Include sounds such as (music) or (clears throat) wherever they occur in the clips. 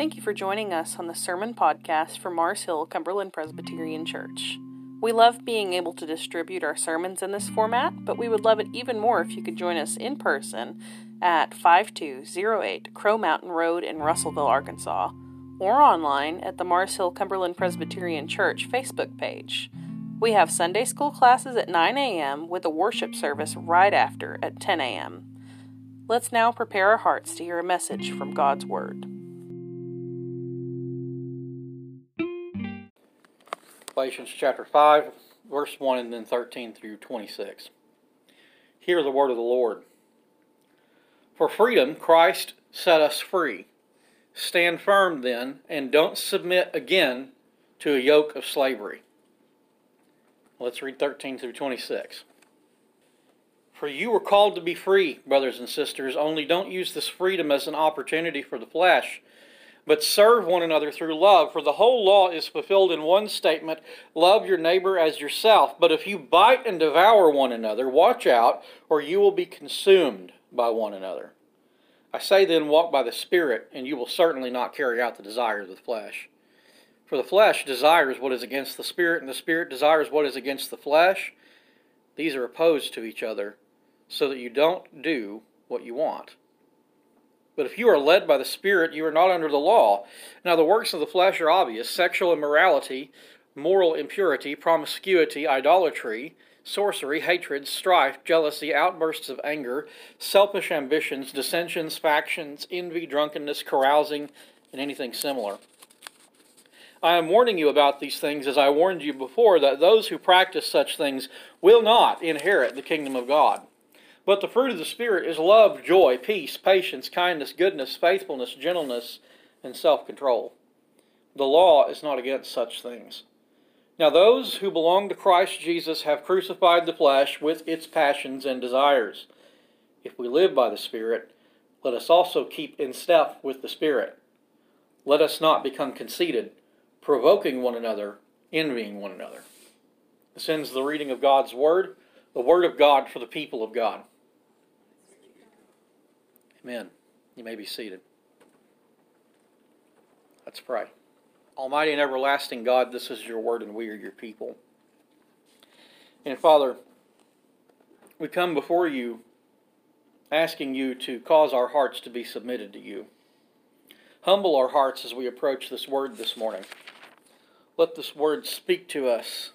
Thank you for joining us on the Sermon Podcast for Mars Hill Cumberland Presbyterian Church. We love being able to distribute our sermons in this format, but we would love it even more if you could join us in person at 5208 Crow Mountain Road in Russellville, Arkansas, or online at the Mars Hill Cumberland Presbyterian Church Facebook page. We have Sunday school classes at 9 a.m. with a worship service right after at 10 a.m. Let's now prepare our hearts to hear a message from God's Word. Galatians chapter 5, verse 1 and then 13 through 26. Hear the word of the Lord. For freedom, Christ set us free. Stand firm then, and don't submit again to a yoke of slavery. Let's read 13 through 26. For you were called to be free, brothers and sisters, only don't use this freedom as an opportunity for the flesh, but serve one another through love. For the whole law is fulfilled in one statement love your neighbor as yourself. But if you bite and devour one another, watch out, or you will be consumed by one another. I say then, walk by the Spirit, and you will certainly not carry out the desires of the flesh. For the flesh desires what is against the spirit, and the spirit desires what is against the flesh. These are opposed to each other, so that you don't do what you want. But if you are led by the Spirit, you are not under the law. Now, the works of the flesh are obvious sexual immorality, moral impurity, promiscuity, idolatry, sorcery, hatred, strife, jealousy, outbursts of anger, selfish ambitions, dissensions, factions, envy, drunkenness, carousing, and anything similar. I am warning you about these things as I warned you before, that those who practice such things will not inherit the kingdom of God. But the fruit of the Spirit is love, joy, peace, patience, kindness, goodness, faithfulness, gentleness, and self control. The law is not against such things. Now, those who belong to Christ Jesus have crucified the flesh with its passions and desires. If we live by the Spirit, let us also keep in step with the Spirit. Let us not become conceited provoking one another, envying one another. This ends the reading of God's Word, the Word of God for the people of God. Amen. You may be seated. Let's pray. Almighty and everlasting God, this is your word, and we are your people. And Father, we come before you asking you to cause our hearts to be submitted to you. Humble our hearts as we approach this word this morning. Let this word speak to us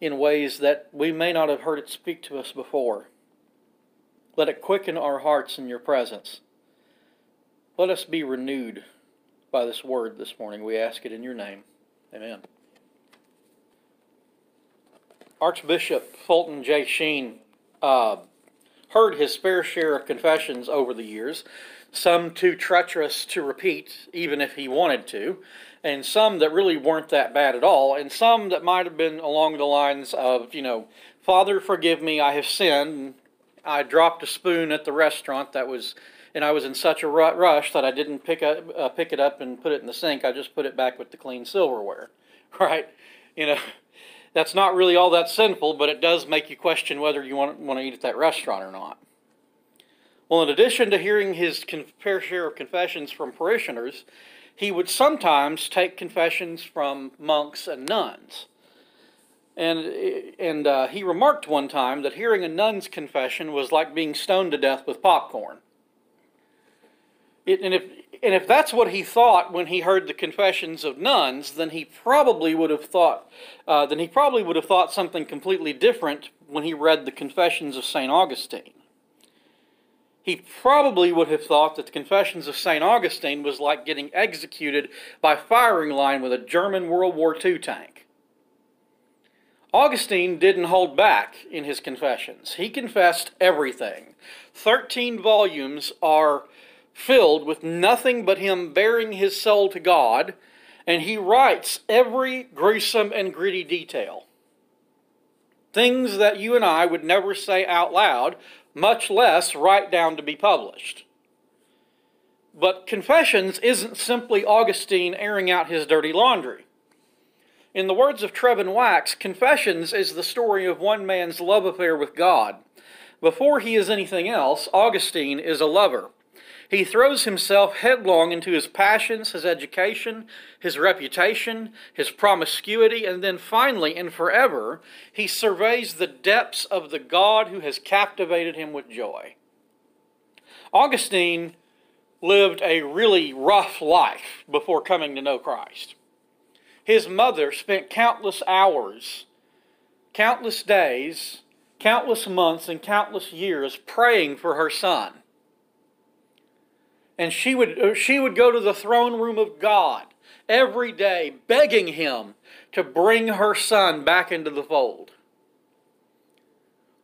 in ways that we may not have heard it speak to us before. Let it quicken our hearts in your presence. Let us be renewed by this word this morning. We ask it in your name. Amen. Archbishop Fulton J. Sheen uh, heard his fair share of confessions over the years, some too treacherous to repeat, even if he wanted to, and some that really weren't that bad at all, and some that might have been along the lines of, you know, Father, forgive me, I have sinned. I dropped a spoon at the restaurant that was, and I was in such a rush that I didn't pick up, uh, pick it up and put it in the sink. I just put it back with the clean silverware, (laughs) right? You know, that's not really all that sinful, but it does make you question whether you want want to eat at that restaurant or not. Well, in addition to hearing his fair share of confessions from parishioners, he would sometimes take confessions from monks and nuns. And, and uh, he remarked one time that hearing a nun's confession was like being stoned to death with popcorn. It, and, if, and if that's what he thought when he heard the confessions of nuns, then he probably would have thought, uh, then he probably would have thought something completely different when he read the confessions of St. Augustine he probably would have thought that the Confessions of St. Augustine was like getting executed by firing line with a German World War II tank. Augustine didn't hold back in his confessions. He confessed everything. Thirteen volumes are filled with nothing but him bearing his soul to God, and he writes every gruesome and gritty detail. Things that you and I would never say out loud, much less write down to be published. But Confessions isn't simply Augustine airing out his dirty laundry. In the words of Trevin Wax, Confessions is the story of one man's love affair with God. Before he is anything else, Augustine is a lover. He throws himself headlong into his passions, his education, his reputation, his promiscuity, and then finally and forever, he surveys the depths of the God who has captivated him with joy. Augustine lived a really rough life before coming to know Christ. His mother spent countless hours, countless days, countless months, and countless years praying for her son and she would, uh, she would go to the throne room of God every day, begging him to bring her son back into the fold.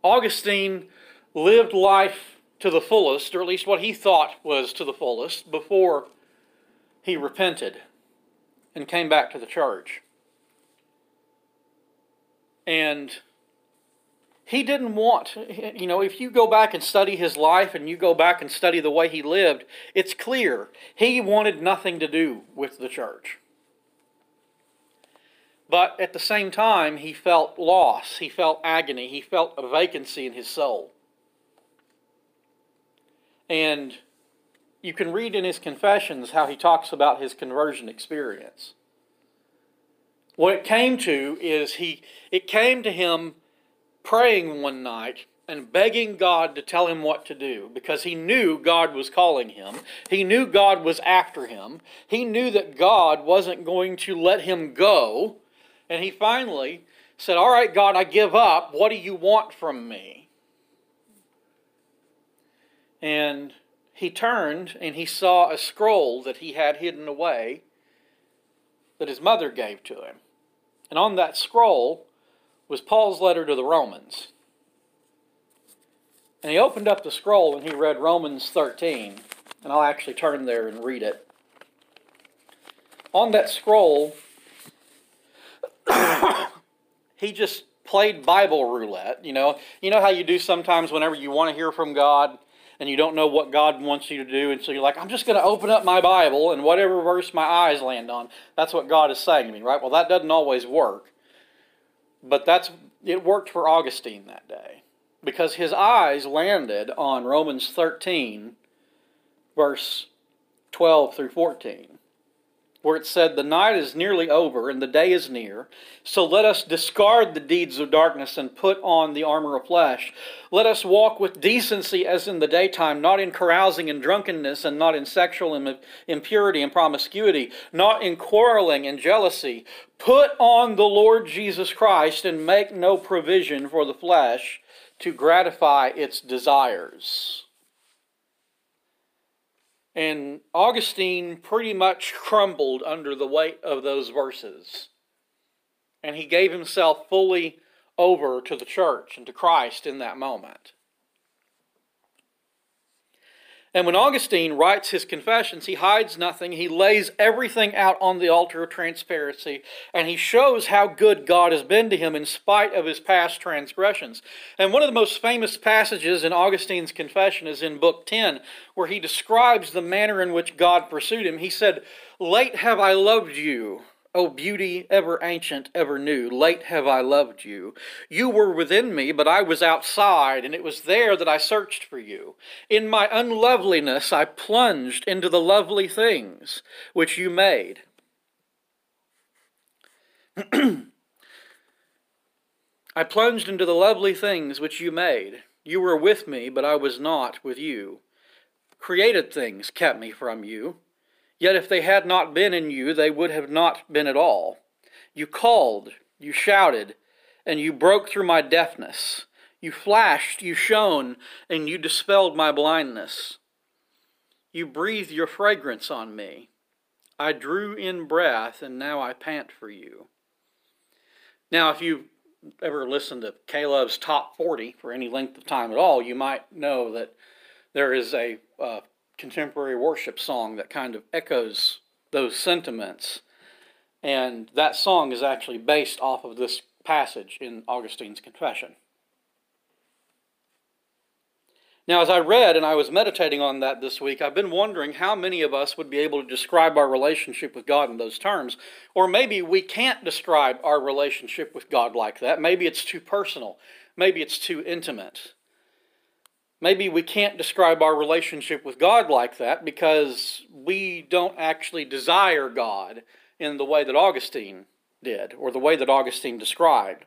Augustine lived life to the fullest, or at least what he thought was to the fullest, before he repented and came back to the church. And he didn't want, you know, if you go back and study his life and you go back and study the way he lived, it's clear he wanted nothing to do with the church. But at the same time, he felt loss, he felt agony, he felt a vacancy in his soul. And you can read in his confessions how he talks about his conversion experience. What it came to is he it came to him praying one night and begging God to tell him what to do because he knew God was calling him. He knew God was after him. He knew that God wasn't going to let him go. And he finally said, All right, God, I give up. What do you want from me? And he turned and he saw a scroll that he had hidden away that his mother gave to him. And on that scroll, was Paul's letter to the Romans. And he opened up the scroll and he read Romans 13. And I'll actually turn there and read it. On that scroll, (coughs) he just played Bible roulette. You know, you know how you do sometimes whenever you want to hear from God and you don't know what God wants you to do, and so you're like, I'm just going to open up my Bible and whatever verse my eyes land on, that's what God is saying to me, right? Well, that doesn't always work. But that's it worked for Augustine that day because his eyes landed on Romans 13 verse 12 through 14 where it said, The night is nearly over and the day is near. So let us discard the deeds of darkness and put on the armor of flesh. Let us walk with decency as in the daytime, not in carousing and drunkenness, and not in sexual impurity and promiscuity, not in quarreling and jealousy. Put on the Lord Jesus Christ and make no provision for the flesh to gratify its desires. And Augustine pretty much crumbled under the weight of those verses. And he gave himself fully over to the church and to Christ in that moment. And when Augustine writes his confessions, he hides nothing. He lays everything out on the altar of transparency, and he shows how good God has been to him in spite of his past transgressions. And one of the most famous passages in Augustine's confession is in Book 10, where he describes the manner in which God pursued him. He said, Late have I loved you O beauty, ever ancient, ever new, late have I loved you. You were within me, but I was outside, and it was there that I searched for you. In my unloveliness I plunged into the lovely things which you made. (clears throat) I plunged into the lovely things which you made. You were with me, but I was not with you. Created things kept me from you. Yet if they had not been in you, they would have not been at all. You called, you shouted, and you broke through my deafness. You flashed, you shone, and you dispelled my blindness. You breathed your fragrance on me. I drew in breath, and now I pant for you. Now, if you ever listened to K-LOVE's top 40 for any length of time at all, you might know that there is a uh, contemporary worship song that kind of echoes those sentiments. And that song is actually based off of this passage in Augustine's Confession. Now, as I read and I was meditating on that this week, I've been wondering how many of us would be able to describe our relationship with God in those terms. Or maybe we can't describe our relationship with God like that. Maybe it's too personal. Maybe it's too intimate. Maybe we can't describe our relationship with God like that because we don't actually desire God in the way that Augustine did or the way that Augustine described.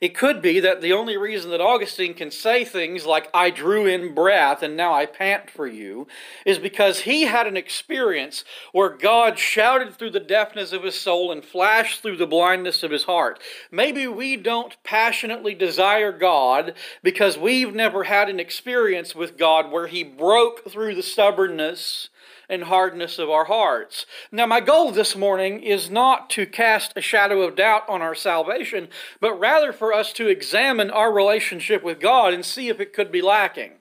It could be that the only reason that Augustine can say things like, I drew in breath and now I pant for you, is because he had an experience where God shouted through the deafness of his soul and flashed through the blindness of his heart. Maybe we don't passionately desire God because we've never had an experience with God where he broke through the stubbornness and hardness of our hearts. Now, my goal this morning is not to cast a shadow of doubt on our salvation, but rather for us to examine our relationship with God and see if it could be lacking.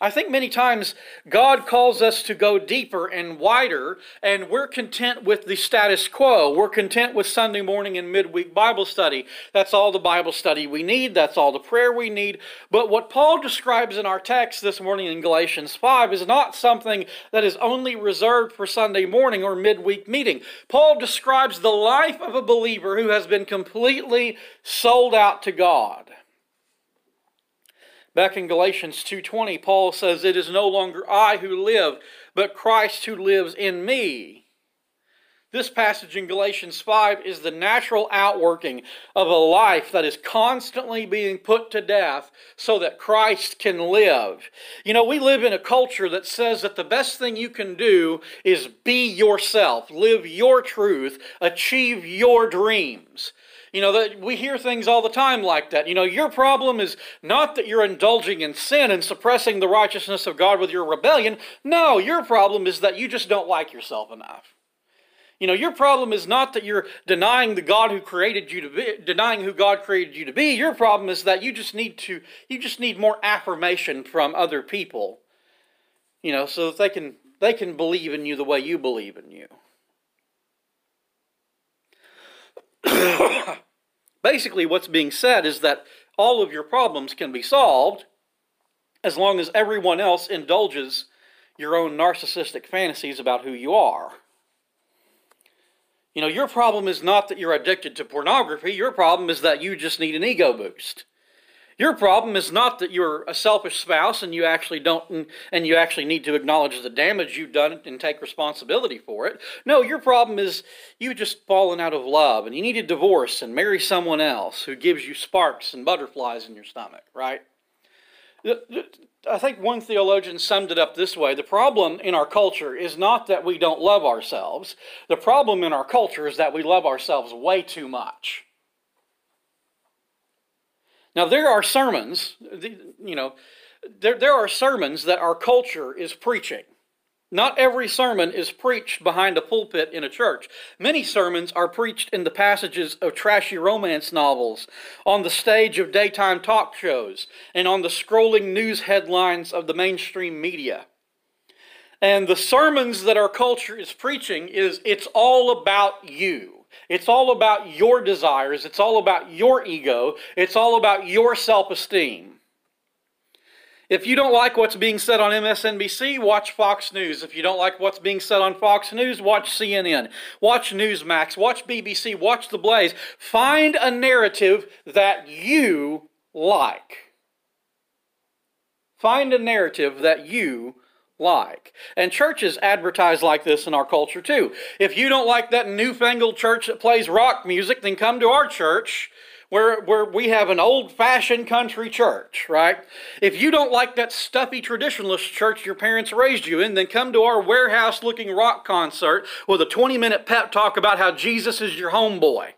I think many times God calls us to go deeper and wider, and we're content with the status quo. We're content with Sunday morning and midweek Bible study. That's all the Bible study we need, that's all the prayer we need. But what Paul describes in our text this morning in Galatians 5 is not something that is only reserved for Sunday morning or midweek meeting. Paul describes the life of a believer who has been completely sold out to God. Back in Galatians 2:20, Paul says, "It is no longer I who live, but Christ who lives in me." This passage in Galatians 5 is the natural outworking of a life that is constantly being put to death so that Christ can live. You know, we live in a culture that says that the best thing you can do is be yourself, live your truth, achieve your dreams. You know, that we hear things all the time like that. You know, your problem is not that you're indulging in sin and suppressing the righteousness of God with your rebellion. No, your problem is that you just don't like yourself enough. You know, your problem is not that you're denying the God who created you to be, denying who God created you to be. Your problem is that you just need to, you just need more affirmation from other people. You know, so that they can, they can believe in you the way you believe in you. (coughs) Basically, what's being said is that all of your problems can be solved as long as everyone else indulges your own narcissistic fantasies about who you are. You know, your problem is not that you're addicted to pornography, your problem is that you just need an ego boost. Your problem is not that you're a selfish spouse and you actually don't and you actually need to acknowledge the damage you've done and take responsibility for it. No, your problem is you've just fallen out of love and you need a divorce and marry someone else who gives you sparks and butterflies in your stomach, right? I think one theologian summed it up this way The problem in our culture is not that we don't love ourselves, the problem in our culture is that we love ourselves way too much. Now, there are sermons, you know, there, there are sermons that our culture is preaching. Not every sermon is preached behind a pulpit in a church. Many sermons are preached in the passages of trashy romance novels, on the stage of daytime talk shows, and on the scrolling news headlines of the mainstream media. And the sermons that our culture is preaching is it's all about you. It's all about your desires. It's all about your ego. It's all about your self esteem. If you don't like what's being said on MSNBC, watch Fox News. If you don't like what's being said on Fox News, watch CNN, watch Newsmax, watch BBC, watch The Blaze. Find a narrative that you like. Find a narrative that you like. And churches advertise like this in our culture too. If you don't like that newfangled church that plays rock music, then come to our church where, where we have an old fashioned country church, right? If you don't like that stuffy traditionalist church your parents raised you in, then come to our warehouse looking rock concert with a 20 minute pep talk about how Jesus is your homeboy.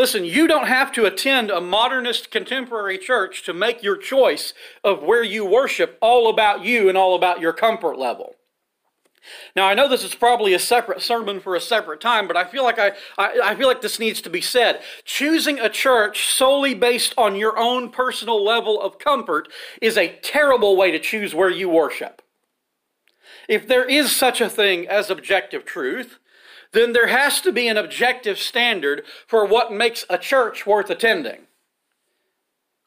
Listen, you don't have to attend a modernist contemporary church to make your choice of where you worship all about you and all about your comfort level. Now, I know this is probably a separate sermon for a separate time, but I feel like I, I, I, feel like this needs to be said. Choosing a church solely based on your own personal level of comfort is a terrible way to choose where you worship. If there is such a thing as objective truth, then there has to be an objective standard for what makes a church worth attending.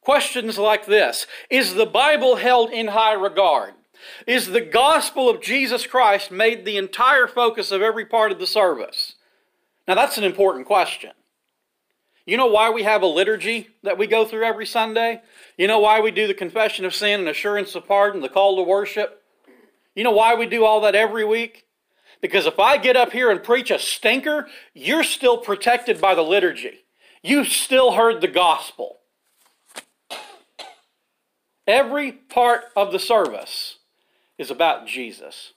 Questions like this Is the Bible held in high regard? Is the gospel of Jesus Christ made the entire focus of every part of the service? Now, that's an important question. You know why we have a liturgy that we go through every Sunday? You know why we do the confession of sin and assurance of pardon, the call to worship? You know why we do all that every week? Because if I get up here and preach a stinker, you're still protected by the liturgy. You still heard the gospel. Every part of the service is about Jesus.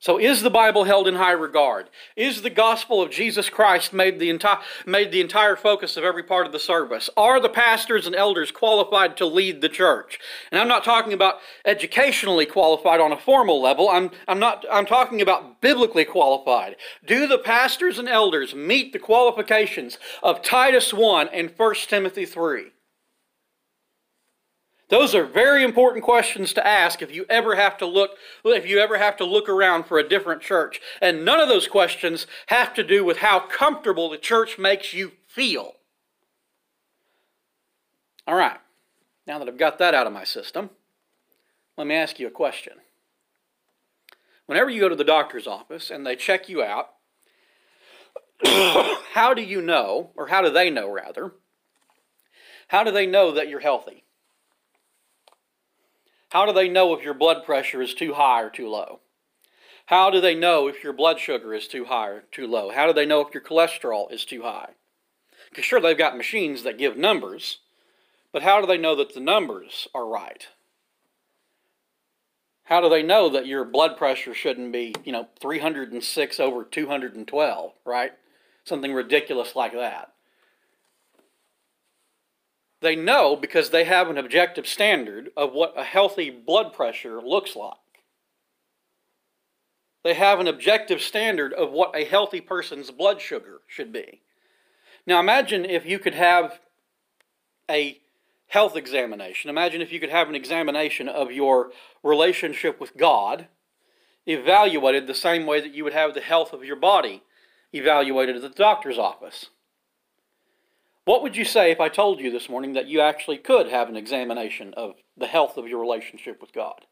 So is the Bible held in high regard? Is the gospel of Jesus Christ made the entire made the entire focus of every part of the service? Are the pastors and elders qualified to lead the church? And I'm not talking about educationally qualified on a formal level. I'm I'm not I'm talking about biblically qualified. Do the pastors and elders meet the qualifications of Titus 1 and 1 Timothy 3? Those are very important questions to ask if you ever have to look if you ever have to look around for a different church. And none of those questions have to do with how comfortable the church makes you feel. All right. Now that I've got that out of my system, let me ask you a question. Whenever you go to the doctor's office and they check you out, (coughs) how do you know, or how do they know rather, how do they know that you're healthy? How do they know if your blood pressure is too high or too low? How do they know if your blood sugar is too high or too low? How do they know if your cholesterol is too high? Because sure, they've got machines that give numbers, but how do they know that the numbers are right? How do they know that your blood pressure shouldn't be, you know, 306 over 212, right? Something ridiculous like that. They know because they have an objective standard of what a healthy blood pressure looks like. They have an objective standard of what a healthy person's blood sugar should be. Now imagine if you could have a health examination. Imagine if you could have an examination of your relationship with God evaluated the same way that you would have the health of your body evaluated at the doctor's office. What would you say if I told you this morning that you actually could have an examination of the health of your relationship with God?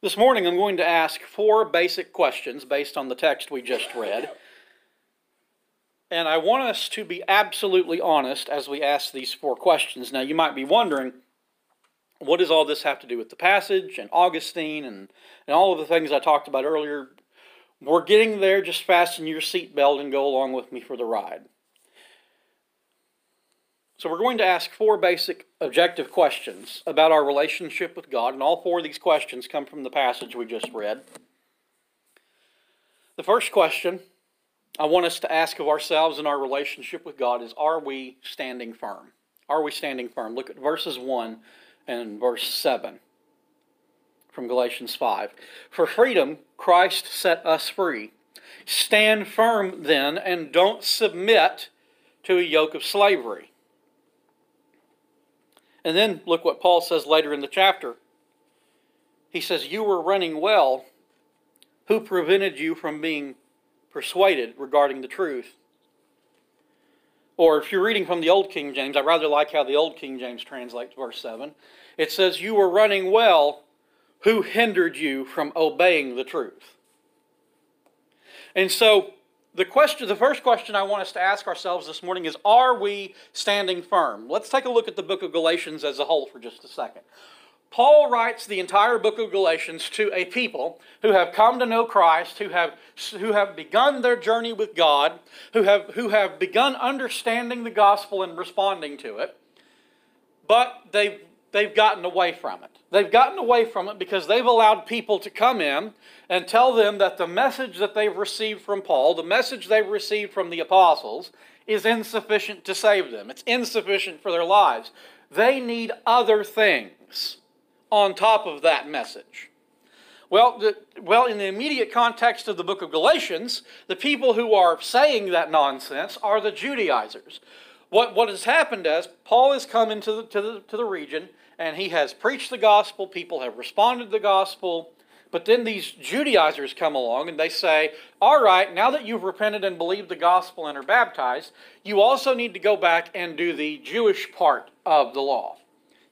This morning I'm going to ask four basic questions based on the text we just read. And I want us to be absolutely honest as we ask these four questions. Now, you might be wondering, what does all this have to do with the passage and Augustine and, and all of the things I talked about earlier? We're getting there. Just fasten your seatbelt and go along with me for the ride. So, we're going to ask four basic objective questions about our relationship with God, and all four of these questions come from the passage we just read. The first question I want us to ask of ourselves in our relationship with God is Are we standing firm? Are we standing firm? Look at verses 1 and verse 7 from Galatians 5. For freedom, Christ set us free. Stand firm then, and don't submit to a yoke of slavery. And then look what Paul says later in the chapter. He says, You were running well. Who prevented you from being persuaded regarding the truth? Or if you're reading from the Old King James, I rather like how the Old King James translates verse 7. It says, You were running well. Who hindered you from obeying the truth? And so the question the first question i want us to ask ourselves this morning is are we standing firm? Let's take a look at the book of galatians as a whole for just a second. Paul writes the entire book of galatians to a people who have come to know christ who have who have begun their journey with god who have who have begun understanding the gospel and responding to it but they've they've gotten away from it They've gotten away from it because they've allowed people to come in and tell them that the message that they've received from Paul, the message they've received from the apostles, is insufficient to save them. It's insufficient for their lives. They need other things on top of that message. Well, the, well, in the immediate context of the book of Galatians, the people who are saying that nonsense are the Judaizers. What, what has happened is Paul has come into the, to, the, to the region and he has preached the gospel. People have responded to the gospel. But then these Judaizers come along and they say, All right, now that you've repented and believed the gospel and are baptized, you also need to go back and do the Jewish part of the law.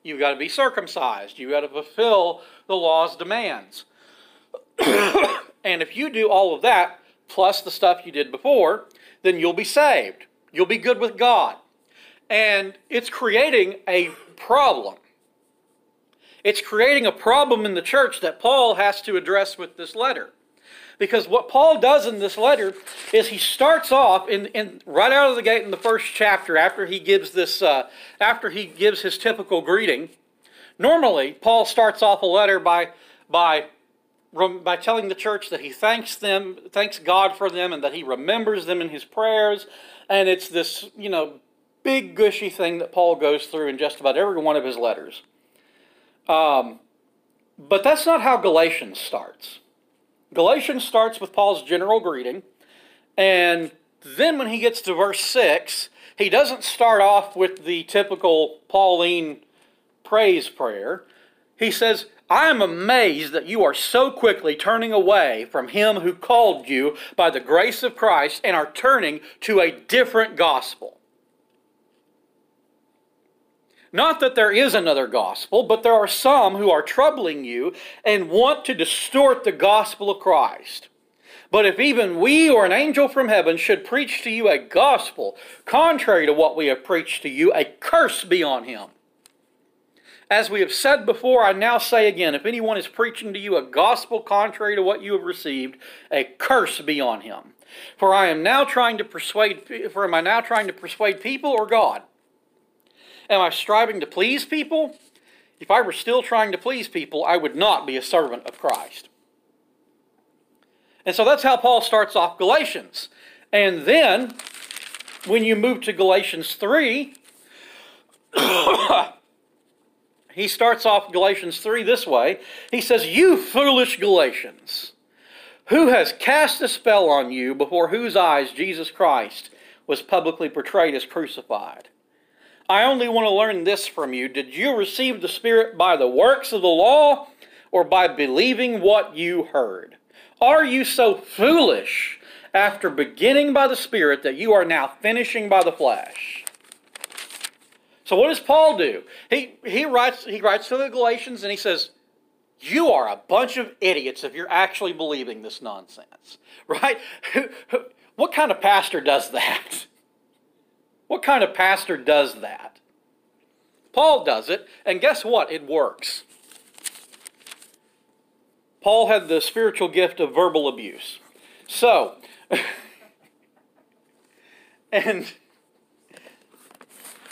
You've got to be circumcised, you've got to fulfill the law's demands. (coughs) and if you do all of that, plus the stuff you did before, then you'll be saved. You'll be good with God. And it's creating a problem. It's creating a problem in the church that Paul has to address with this letter. Because what Paul does in this letter is he starts off in, in right out of the gate in the first chapter after he gives this uh, after he gives his typical greeting. Normally, Paul starts off a letter by by by telling the church that he thanks them, thanks God for them, and that he remembers them in his prayers. And it's this, you know, big gushy thing that Paul goes through in just about every one of his letters. Um, but that's not how Galatians starts. Galatians starts with Paul's general greeting, and then when he gets to verse 6, he doesn't start off with the typical Pauline praise prayer. He says, I am amazed that you are so quickly turning away from him who called you by the grace of Christ and are turning to a different gospel. Not that there is another gospel, but there are some who are troubling you and want to distort the gospel of Christ. But if even we or an angel from heaven should preach to you a gospel contrary to what we have preached to you, a curse be on him. As we have said before, I now say again if anyone is preaching to you a gospel contrary to what you have received, a curse be on him. For I am now trying to persuade, for am I now trying to persuade people or God? Am I striving to please people? If I were still trying to please people, I would not be a servant of Christ. And so that's how Paul starts off Galatians. And then, when you move to Galatians 3, (coughs) he starts off Galatians 3 this way. He says, You foolish Galatians, who has cast a spell on you before whose eyes Jesus Christ was publicly portrayed as crucified? I only want to learn this from you. Did you receive the Spirit by the works of the law or by believing what you heard? Are you so foolish after beginning by the Spirit that you are now finishing by the flesh? So what does Paul do? He, he, writes, he writes to the Galatians and he says, you are a bunch of idiots if you're actually believing this nonsense, (laughs) right? (laughs) what kind of pastor does that? What kind of pastor does that? Paul does it, and guess what? It works. Paul had the spiritual gift of verbal abuse. So, (laughs) and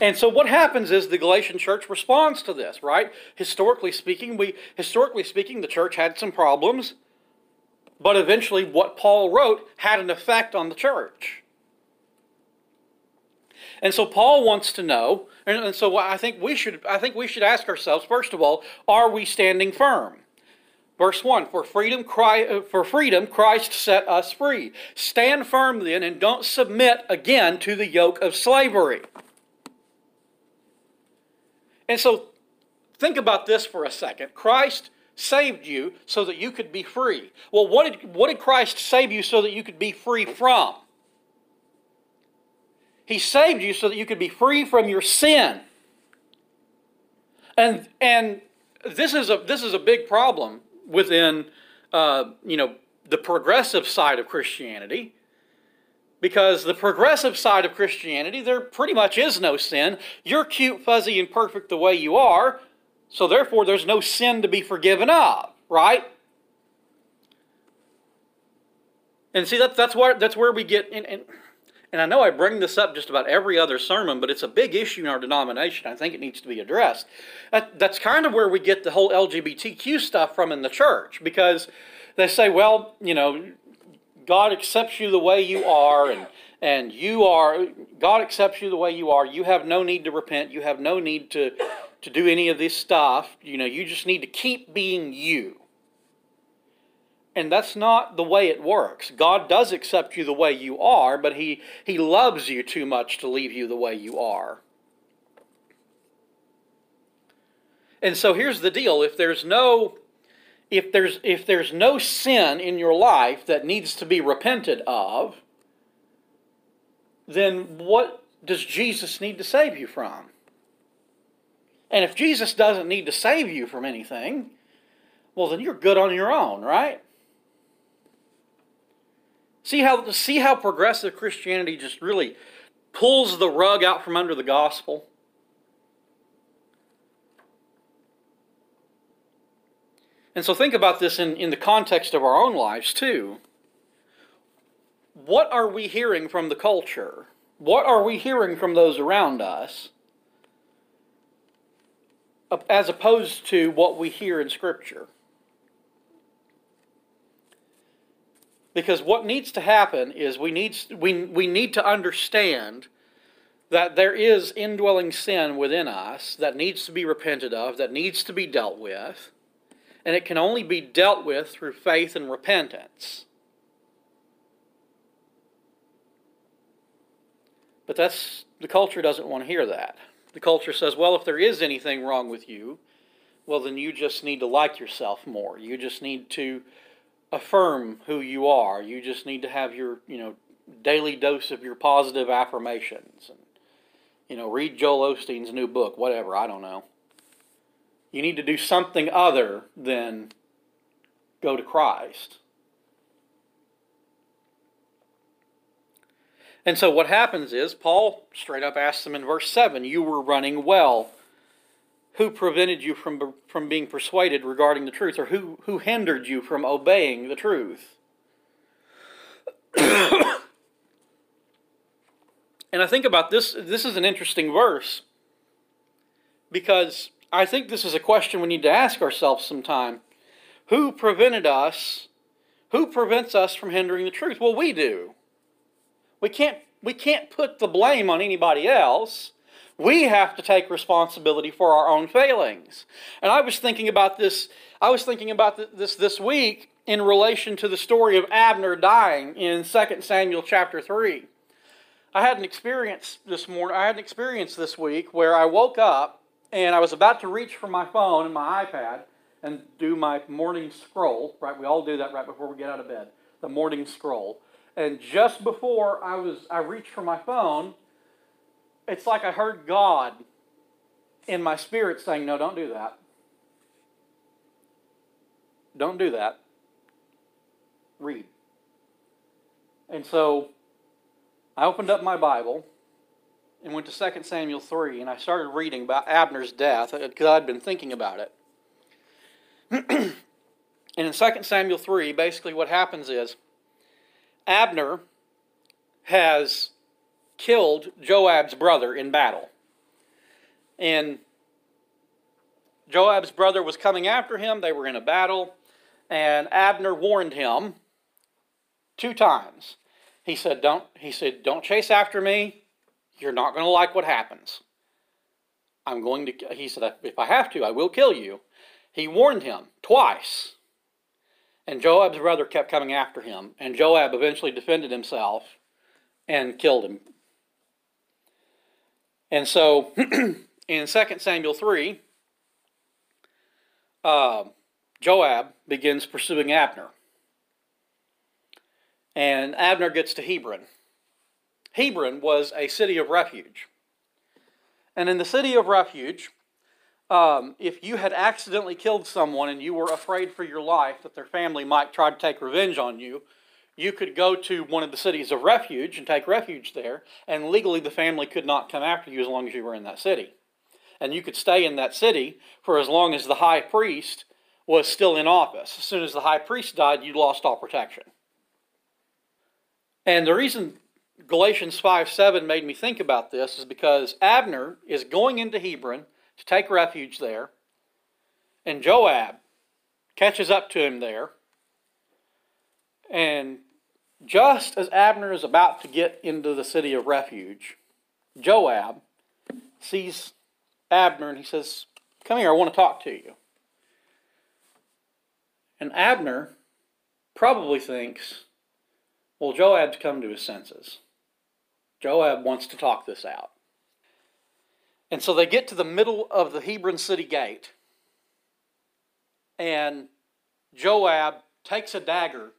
and so what happens is the Galatian church responds to this, right? Historically speaking, we historically speaking the church had some problems, but eventually what Paul wrote had an effect on the church. And so Paul wants to know, and, so I think we should I think we should ask ourselves first of all, are we standing firm? Verse 1 For freedom, uh, for freedom Christ set us free. Stand firm then and don't submit again to the yoke of slavery. And so think about this for a second. Christ saved you so that you could be free. Well, what did, what did Christ save you so that you could be free from? He saved you so that you could be free from your sin. And, and this, is a, this is a big problem within uh, you know, the progressive side of Christianity. Because the progressive side of Christianity, there pretty much is no sin. You're cute, fuzzy, and perfect the way you are, so therefore there's no sin to be forgiven of, right? And see, that, that's, where, that's where we get. In, in, and I know I bring this up just about every other sermon, but it's a big issue in our denomination. I think it needs to be addressed. That, that's kind of where we get the whole LGBTQ stuff from in the church because they say, well, you know, God accepts you the way you are, and and you are God accepts you the way you are. You have no need to repent. You have no need to to do any of this stuff. You know, you just need to keep being you. And that's not the way it works. God does accept you the way you are, but He, he loves you too much to leave you the way you are. And so here's the deal. If there's no if there's if there's no sin in your life that needs to be repented of, then what does Jesus need to save you from? And if Jesus doesn't need to save you from anything, well then you're good on your own, right? See how see how progressive Christianity just really pulls the rug out from under the gospel? And so think about this in, in the context of our own lives too. What are we hearing from the culture? What are we hearing from those around us? As opposed to what we hear in Scripture. Because what needs to happen is we need, we, we need to understand that there is indwelling sin within us that needs to be repented of, that needs to be dealt with and it can only be dealt with through faith and repentance. But that's the culture doesn't want to hear that. The culture says, well, if there is anything wrong with you, well, then you just need to like yourself more. You just need to affirm who you are. You just need to have your, you know, daily dose of your positive affirmations and you know, read Joel Osteen's new book, whatever, I don't know. You need to do something other than go to Christ. And so what happens is, Paul straight up asks them in verse 7 You were running well. Who prevented you from, from being persuaded regarding the truth? Or who, who hindered you from obeying the truth? (coughs) and I think about this, this is an interesting verse because I think this is a question we need to ask ourselves sometime. Who prevented us? Who prevents us from hindering the truth? Well, we do. We can't we can't put the blame on anybody else. We have to take responsibility for our own failings. And I was thinking about this I was thinking about this this week in relation to the story of Abner dying in 2 Samuel chapter 3. I had an experience this morning, I had an experience this week where I woke up and I was about to reach for my phone and my iPad and do my morning scroll, right? We all do that right before we get out of bed, the morning scroll. And just before I was I reached for my phone, it's like I heard God in my spirit saying, "No, don't do that. Don't do that. Read." And so I opened up my Bible and went to 2 Samuel 3, and I started reading about Abner's death uh, because I'd been thinking about it. (clears throat) and in 2 Samuel 3, basically what happens is Abner has killed Joab's brother in battle. And Joab's brother was coming after him, they were in a battle, and Abner warned him two times. He said, Don't he said, Don't chase after me. You're not going to like what happens. I'm going to, he said, if I have to, I will kill you. He warned him twice. And Joab's brother kept coming after him. And Joab eventually defended himself and killed him. And so (clears throat) in 2 Samuel 3, uh, Joab begins pursuing Abner. And Abner gets to Hebron. Hebron was a city of refuge. And in the city of refuge, um, if you had accidentally killed someone and you were afraid for your life that their family might try to take revenge on you, you could go to one of the cities of refuge and take refuge there, and legally the family could not come after you as long as you were in that city. And you could stay in that city for as long as the high priest was still in office. As soon as the high priest died, you lost all protection. And the reason Galatians 5 7 made me think about this is because Abner is going into Hebron to take refuge there, and Joab catches up to him there. And just as Abner is about to get into the city of refuge, Joab sees Abner and he says, Come here, I want to talk to you. And Abner probably thinks, Well, Joab's come to his senses. Joab wants to talk this out. And so they get to the middle of the Hebron city gate, and Joab takes a dagger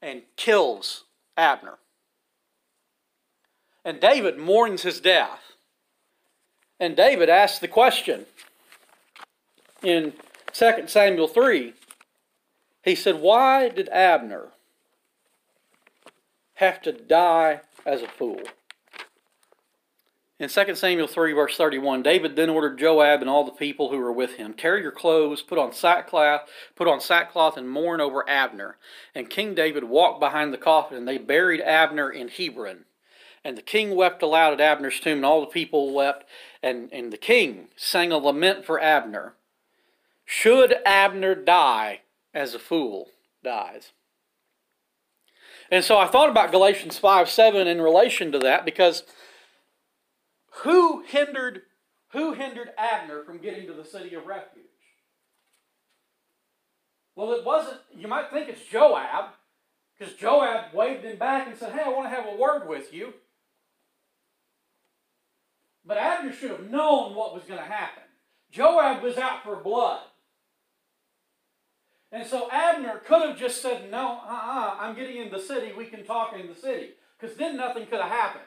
and kills Abner. And David mourns his death. And David asks the question in 2 Samuel 3. He said, Why did Abner have to die as a fool. In 2 Samuel 3, verse 31, David then ordered Joab and all the people who were with him, Tear your clothes, put on sackcloth, put on sackcloth, and mourn over Abner. And King David walked behind the coffin, and they buried Abner in Hebron. And the king wept aloud at Abner's tomb, and all the people wept, and, and the king sang a lament for Abner. Should Abner die as a fool dies? And so I thought about Galatians 5 7 in relation to that because who hindered, who hindered Abner from getting to the city of refuge? Well, it wasn't, you might think it's Joab, because Joab waved him back and said, Hey, I want to have a word with you. But Abner should have known what was going to happen. Joab was out for blood. And so Abner could have just said, No, uh uh-uh, uh, I'm getting in the city. We can talk in the city. Because then nothing could have happened.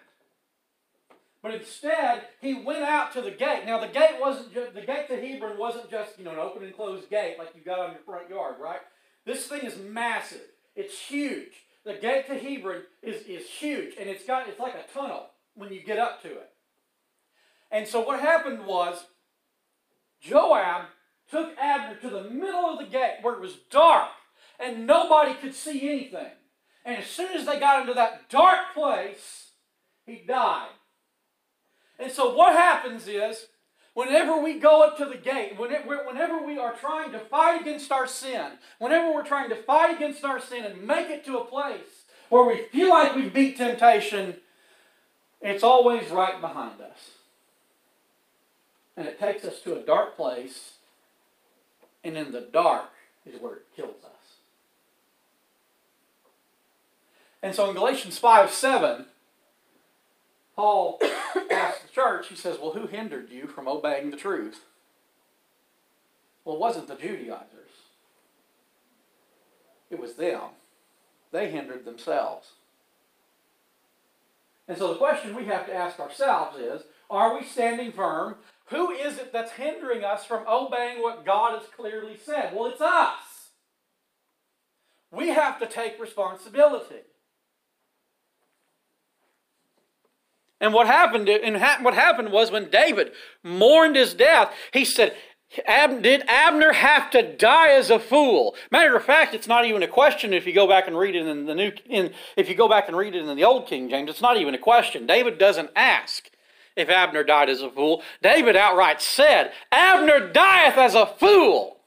But instead, he went out to the gate. Now, the gate wasn't the gate to Hebron wasn't just, you know, an open and closed gate like you got on your front yard, right? This thing is massive. It's huge. The gate to Hebron is, is huge, and it's got it's like a tunnel when you get up to it. And so what happened was Joab took Abner to the middle of the gate where it was dark and nobody could see anything. And as soon as they got into that dark place, he died. And so what happens is, whenever we go up to the gate, whenever we are trying to fight against our sin, whenever we're trying to fight against our sin and make it to a place where we feel like we beat temptation, it's always right behind us. And it takes us to a dark place, and in the dark is where it kills us. And so in Galatians 5 7, Paul asks the church, he says, Well, who hindered you from obeying the truth? Well, it wasn't the Judaizers, it was them. They hindered themselves. And so the question we have to ask ourselves is Are we standing firm? Who is it that's hindering us from obeying what God has clearly said? Well, it's us. We have to take responsibility. And what happened, and what happened was when David mourned his death, he said, did Abner have to die as a fool? Matter of fact, it's not even a question if you go back and read it in the new in if you go back and read it in the old King James, it's not even a question. David doesn't ask if Abner died as a fool. David outright said, Abner dieth as a fool.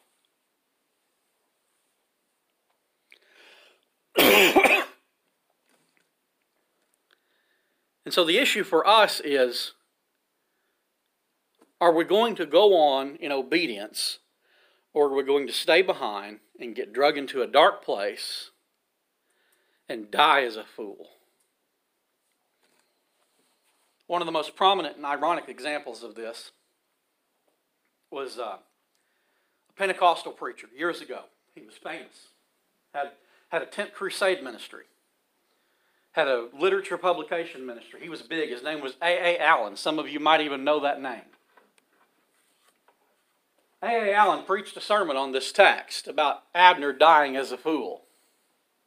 (clears throat) And so the issue for us is are we going to go on in obedience or are we going to stay behind and get drug into a dark place and die as a fool? One of the most prominent and ironic examples of this was uh, a Pentecostal preacher years ago. He was famous, had, had a tent crusade ministry had a literature publication ministry. He was big. His name was A. A. Allen. Some of you might even know that name. A. A. Allen preached a sermon on this text about Abner dying as a fool.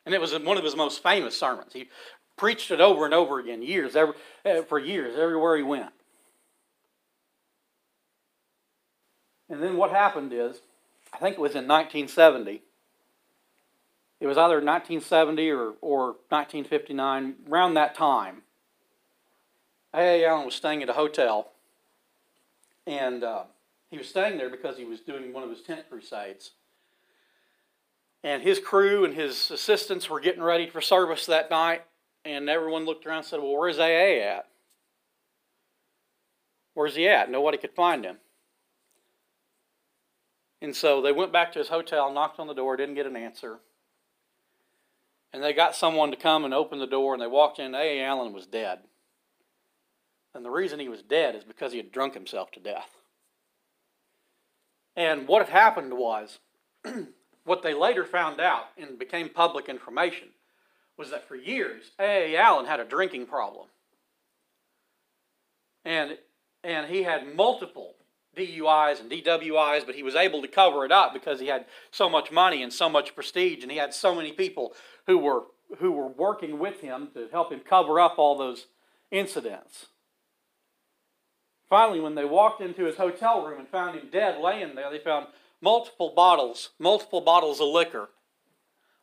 And it was one of his most famous sermons. He preached it over and over again, years, every, eh, for years, everywhere he went. And then what happened is, I think it was in 1970, it was either 1970 or, or 1959, around that time. A.A. Allen was staying at a hotel, and uh, he was staying there because he was doing one of his tent crusades. And his crew and his assistants were getting ready for service that night, and everyone looked around and said, Well, where's AA at? Where's he at? Nobody could find him. And so they went back to his hotel, knocked on the door, didn't get an answer and they got someone to come and open the door, and they walked in. A. Allen was dead. And the reason he was dead is because he had drunk himself to death. And what had happened was, (clears throat) what they later found out and became public information was that for years, A. Allen had a drinking problem. And, and he had multiple DUIs and DWIs, but he was able to cover it up because he had so much money and so much prestige, and he had so many people who were who were working with him to help him cover up all those incidents. Finally, when they walked into his hotel room and found him dead laying there, they found multiple bottles, multiple bottles of liquor.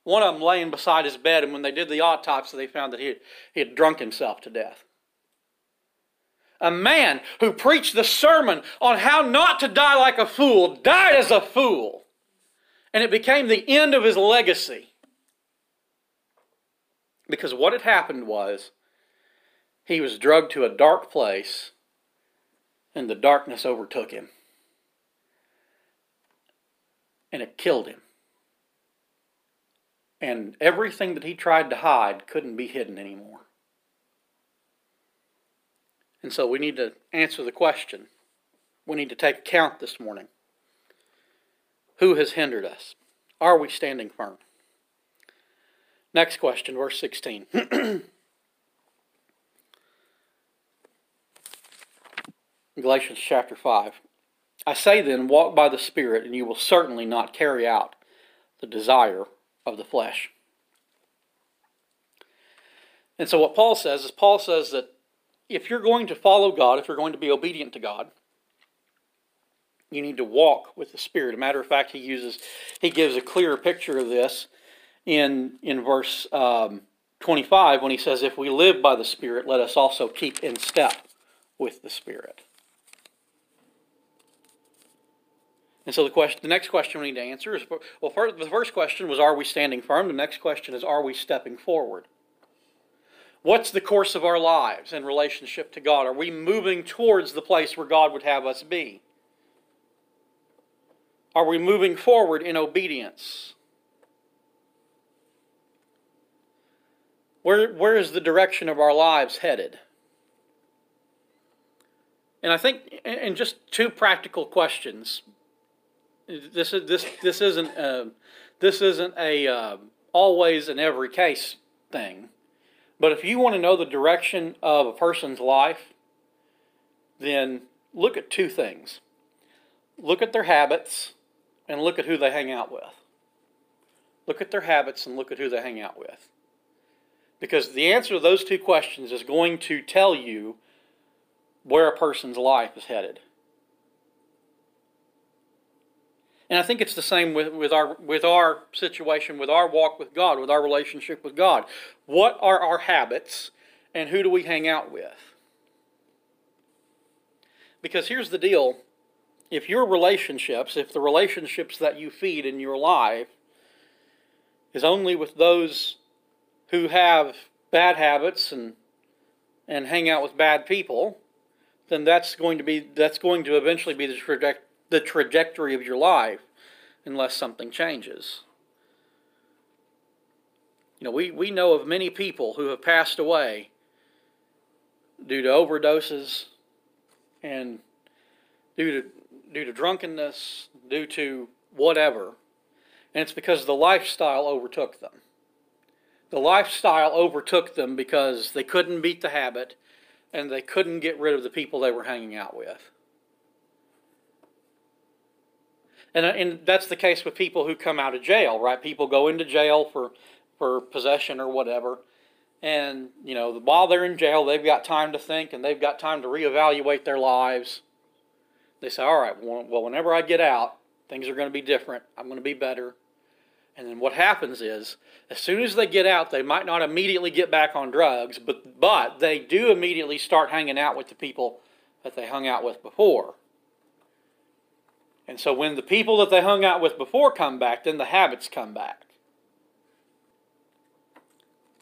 One of them laying beside his bed, and when they did the autopsy, they found that he had, he had drunk himself to death. A man who preached the sermon on how not to die like a fool died as a fool. And it became the end of his legacy. Because what had happened was he was drugged to a dark place and the darkness overtook him. And it killed him. And everything that he tried to hide couldn't be hidden anymore. And so we need to answer the question. We need to take account this morning. Who has hindered us? Are we standing firm? Next question, verse 16. (clears throat) Galatians chapter 5. I say then, walk by the Spirit, and you will certainly not carry out the desire of the flesh. And so, what Paul says is, Paul says that if you're going to follow God, if you're going to be obedient to God, you need to walk with the Spirit. A matter of fact, he uses, he gives a clearer picture of this in in verse um, 25 when he says, "If we live by the Spirit, let us also keep in step with the Spirit." And so the question, the next question we need to answer is, well, first, the first question was, are we standing firm? The next question is, are we stepping forward? What's the course of our lives in relationship to God? Are we moving towards the place where God would have us be? Are we moving forward in obedience? Where, where is the direction of our lives headed? And I think, and just two practical questions this is this this isn't uh, this isn't a uh, always in every case thing. But if you want to know the direction of a person's life, then look at two things. Look at their habits and look at who they hang out with. Look at their habits and look at who they hang out with. Because the answer to those two questions is going to tell you where a person's life is headed. And I think it's the same with, with our with our situation, with our walk with God, with our relationship with God. What are our habits and who do we hang out with? Because here's the deal. If your relationships, if the relationships that you feed in your life is only with those who have bad habits and and hang out with bad people, then that's going to be that's going to eventually be the trajectory the trajectory of your life unless something changes. You know, we, we know of many people who have passed away due to overdoses and due to due to drunkenness, due to whatever. And it's because the lifestyle overtook them. The lifestyle overtook them because they couldn't beat the habit and they couldn't get rid of the people they were hanging out with. And, uh, and that's the case with people who come out of jail, right? People go into jail for, for possession or whatever. And, you know, while they're in jail, they've got time to think and they've got time to reevaluate their lives. They say, all right, well, whenever I get out, things are going to be different. I'm going to be better. And then what happens is, as soon as they get out, they might not immediately get back on drugs, but, but they do immediately start hanging out with the people that they hung out with before. And so when the people that they hung out with before come back, then the habits come back.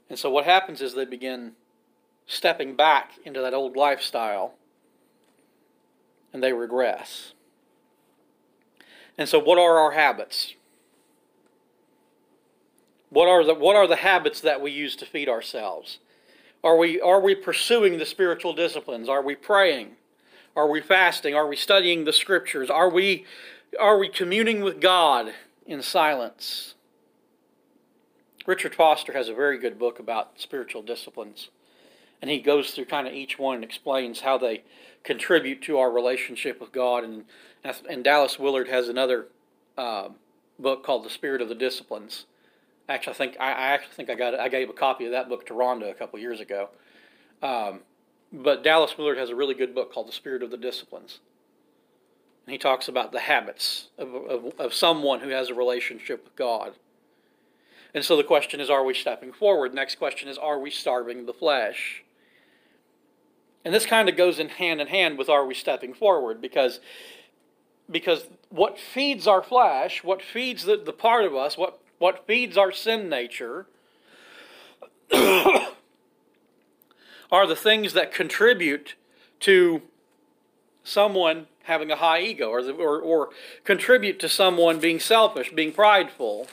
And so what happens is they begin stepping back into that old lifestyle and they regress. And so what are our habits? What are the what are the habits that we use to feed ourselves? Are we are we pursuing the spiritual disciplines? Are we praying? Are we fasting? Are we studying the scriptures? Are we, are we communing with God in silence? Richard Foster has a very good book about spiritual disciplines. And he goes through kind of each one and explains how they contribute to our relationship with God. And, and Dallas Willard has another uh, book called The Spirit of the Disciplines. Actually, I think I, I actually think I got I gave a copy of that book to Rhonda a couple years ago. Um, but Dallas Willard has a really good book called The Spirit of the Disciplines. And he talks about the habits of, of, of someone who has a relationship with God. And so the question is, are we stepping forward? Next question is, are we starving the flesh? And this kind of goes in hand in hand with are we stepping forward? Because, because what feeds our flesh, what feeds the, the part of us, what, what feeds our sin nature, are the things that contribute to someone having a high ego or, or, or contribute to someone being selfish, being prideful.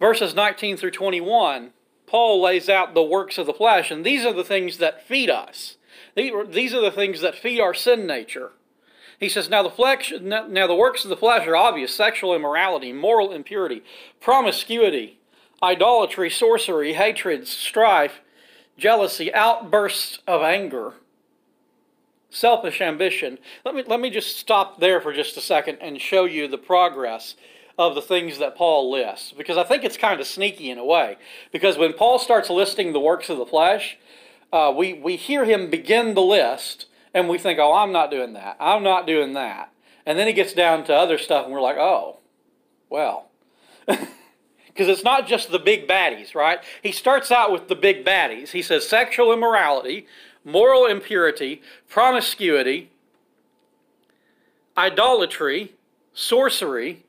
Verses 19 through 21, Paul lays out the works of the flesh, and these are the things that feed us. These are the things that feed our sin nature. He says, now the, flesh, now the works of the flesh are obvious sexual immorality, moral impurity, promiscuity, idolatry, sorcery, hatred, strife, jealousy, outbursts of anger, selfish ambition. Let me, let me just stop there for just a second and show you the progress of the things that Paul lists, because I think it's kind of sneaky in a way. Because when Paul starts listing the works of the flesh, uh, we, we hear him begin the list, and we think, oh, I'm not doing that. I'm not doing that. And then he gets down to other stuff, and we're like, oh, well. (laughs) because it's not just the big baddies, right? He starts out with the big baddies. He says sexual immorality, moral impurity, promiscuity, idolatry, sorcery,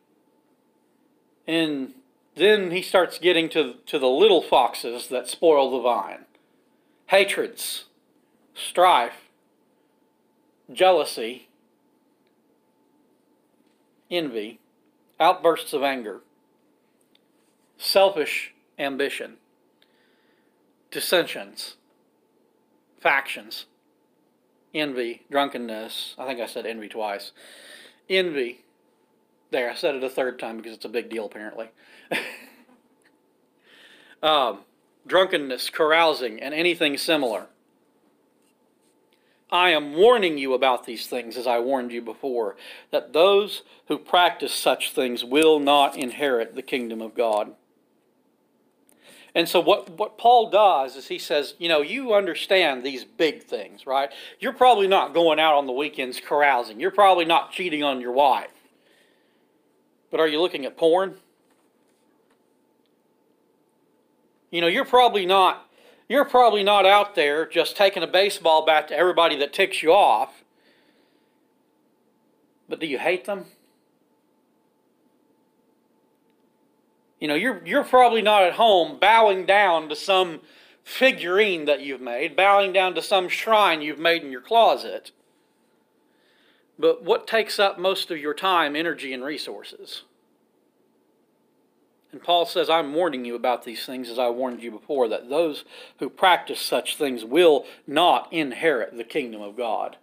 and then he starts getting to, to the little foxes that spoil the vine hatreds, strife, jealousy, envy, outbursts of anger selfish ambition, dissensions, factions, envy, drunkenness. I think I said envy twice. Envy. There, I said it a third time because it's a big deal apparently. (laughs) um, drunkenness, carousing, and anything similar. I am warning you about these things as I warned you before, that those who practice such things will not inherit the kingdom of God. And so what, what Paul does is he says, you know, you understand these big things, right? You're probably not going out on the weekends carousing. You're probably not cheating on your wife. But are you looking at porn? You know, you're probably not you're probably not out there just taking a baseball bat to everybody that ticks you off. But do you hate them? You know, you're, you're probably not at home bowing down to some figurine that you've made, bowing down to some shrine you've made in your closet. But what takes up most of your time, energy, and resources? And Paul says, I'm warning you about these things as I warned you before, that those who practice such things will not inherit the kingdom of God.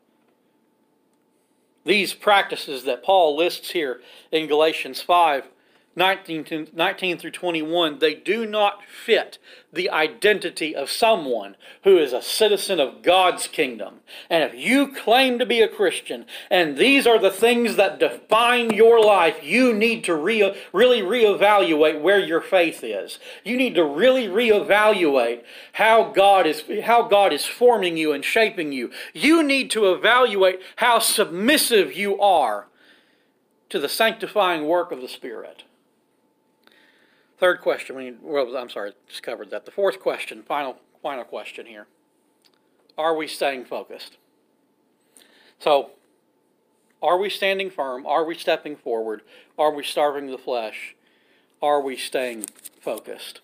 These practices that Paul lists here in Galatians 5 19, to, 19 through 21, they do not fit the identity of someone who is a citizen of God's kingdom. And if you claim to be a Christian, and these are the things that define your life, you need to re- really reevaluate where your faith is. You need to really reevaluate how God is how God is forming you and shaping you. You need to evaluate how submissive you are to the sanctifying work of the Spirit. Third question, we, well, I'm sorry, just covered that. The fourth question, final, final question here. Are we staying focused? So, are we standing firm? Are we stepping forward? Are we starving the flesh? Are we staying focused?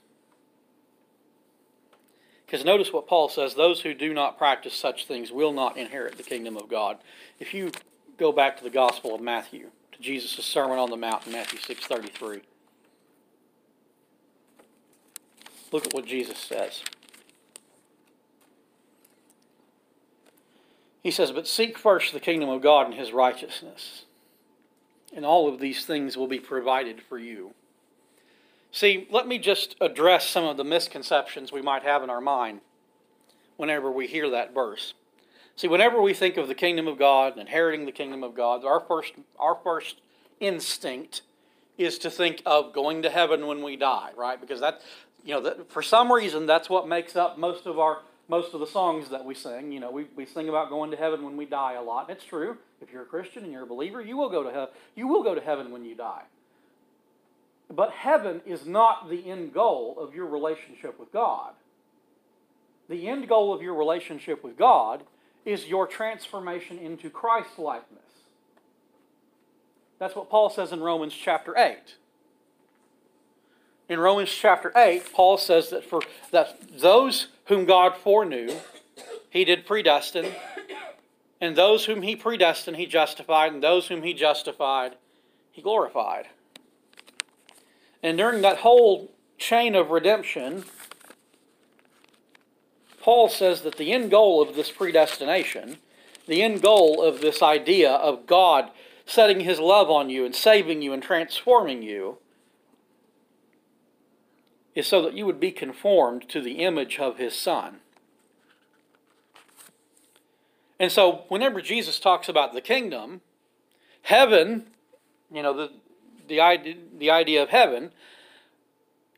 Because notice what Paul says those who do not practice such things will not inherit the kingdom of God. If you go back to the Gospel of Matthew, to Jesus' Sermon on the Mount in Matthew 6.33, Look at what Jesus says. He says, But seek first the kingdom of God and his righteousness, and all of these things will be provided for you. See, let me just address some of the misconceptions we might have in our mind whenever we hear that verse. See, whenever we think of the kingdom of God and inheriting the kingdom of God, our first, our first instinct is to think of going to heaven when we die, right? Because that, you know, that, for some reason, that's what makes up most of our most of the songs that we sing. You know, we, we sing about going to heaven when we die a lot, and it's true. If you're a Christian and you're a believer, you will go to heaven. you will go to heaven when you die. But heaven is not the end goal of your relationship with God. The end goal of your relationship with God is your transformation into Christ likeness. That's what Paul says in Romans chapter 8. In Romans chapter 8, Paul says that for that those whom God foreknew, he did predestine, and those whom he predestined, he justified, and those whom he justified, he glorified. And during that whole chain of redemption, Paul says that the end goal of this predestination, the end goal of this idea of God setting his love on you and saving you and transforming you, is so that you would be conformed to the image of his Son. And so, whenever Jesus talks about the kingdom, heaven, you know, the, the, idea, the idea of heaven,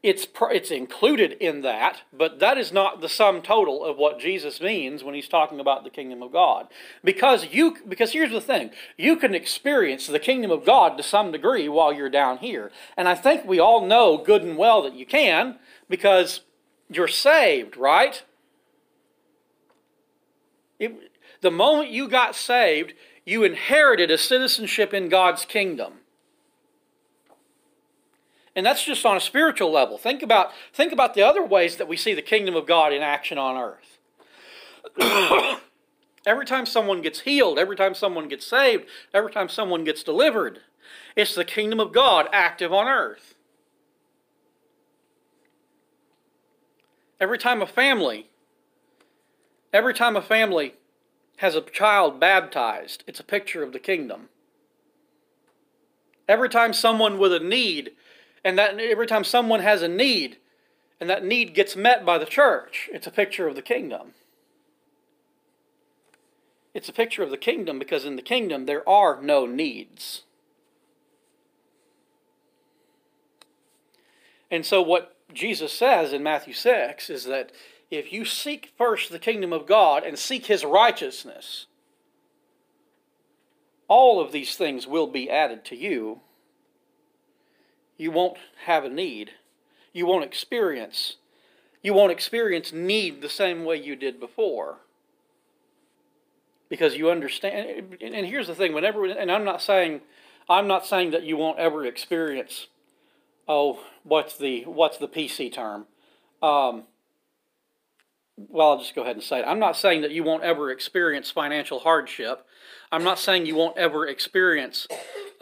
it's, it's included in that, but that is not the sum total of what Jesus means when he's talking about the kingdom of God. Because you, because here's the thing, you can experience the kingdom of God to some degree while you're down here, and I think we all know good and well that you can because you're saved, right? It, the moment you got saved, you inherited a citizenship in God's kingdom. And that's just on a spiritual level. Think about, think about the other ways that we see the kingdom of God in action on earth. (coughs) every time someone gets healed, every time someone gets saved, every time someone gets delivered, it's the kingdom of God active on earth. Every time a family, every time a family has a child baptized, it's a picture of the kingdom. Every time someone with a need and that every time someone has a need and that need gets met by the church, it's a picture of the kingdom. It's a picture of the kingdom because in the kingdom there are no needs. And so, what Jesus says in Matthew 6 is that if you seek first the kingdom of God and seek his righteousness, all of these things will be added to you you won't have a need. You won't experience. You won't experience need the same way you did before. Because you understand and here's the thing, whenever and I'm not saying I'm not saying that you won't ever experience oh, what's the what's the PC term? Um, well, I'll just go ahead and say it. I'm not saying that you won't ever experience financial hardship. I'm not saying you won't ever experience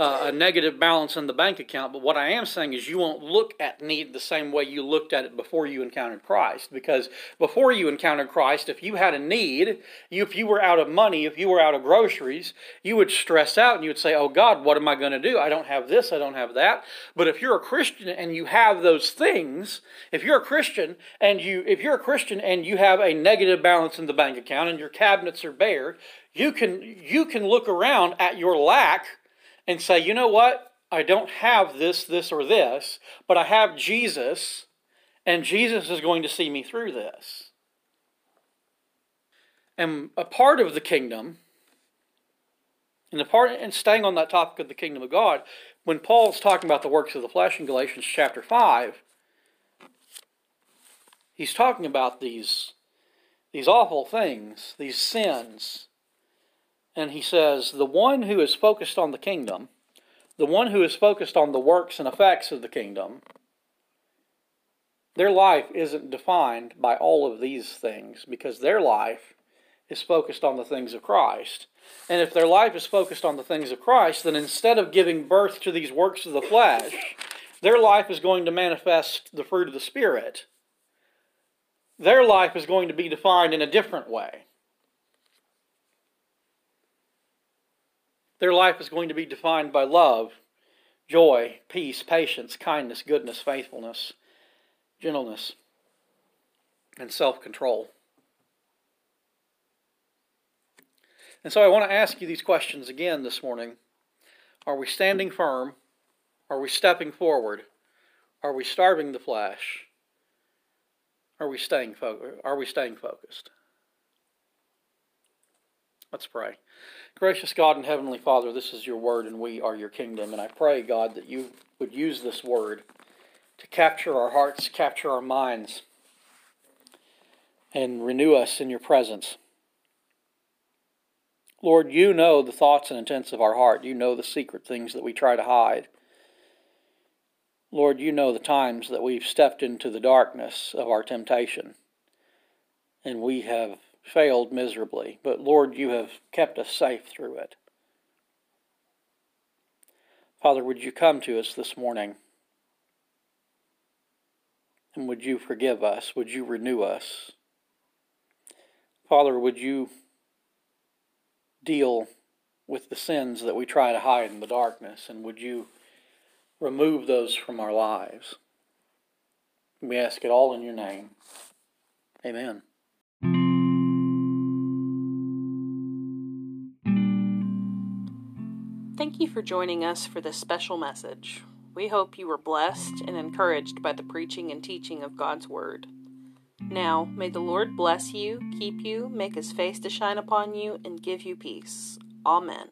uh, a negative balance in the bank account, but what I am saying is you won't look at need the same way you looked at it before you encountered Christ. Because before you encountered Christ, if you had a need, you, if you were out of money, if you were out of groceries, you would stress out and you would say, Oh God, what am I going to do? I don't have this, I don't have that. But if you're a Christian and you have those things, if you're a Christian and you if you're a Christian and you have a negative balance in the bank account and your cabinets are bare, you can you can look around at your lack and say, you know what? I don't have this, this, or this, but I have Jesus, and Jesus is going to see me through this. And a part of the kingdom, and the part and staying on that topic of the kingdom of God, when Paul's talking about the works of the flesh in Galatians chapter 5, he's talking about these, these awful things, these sins and he says, The one who is focused on the kingdom, the one who is focused on the works and effects of the kingdom, their life isn't defined by all of these things because their life is focused on the things of Christ. And if their life is focused on the things of Christ, then instead of giving birth to these works of the flesh, their life is going to manifest the fruit of the Spirit. Their life is going to be defined in a different way. Their life is going to be defined by love, joy, peace, patience, kindness, goodness, faithfulness, gentleness, and self control. And so I want to ask you these questions again this morning. Are we standing firm Are we stepping forward? Are we starving the flesh? Are we staying fo- are we staying focused? Let's pray. Gracious God and Heavenly Father, this is your word and we are your kingdom. And I pray, God, that you would use this word to capture our hearts, capture our minds, and renew us in your presence. Lord, you know the thoughts and intents of our heart. You know the secret things that we try to hide. Lord, you know the times that we've stepped into the darkness of our temptation and we have failed miserably. But Lord, you have kept us safe through it. Father, would you come to us this morning? And would you forgive us? Would you renew us? Father, would you deal with the sins that we try to hide in the darkness? And would you remove those from our lives? We ask it all in your name. Amen. Thank you for joining us for this special message. We hope you were blessed and encouraged by the preaching and teaching of God's Word. Now, may the Lord bless you, keep you, make his face to shine upon you, and give you peace. Amen.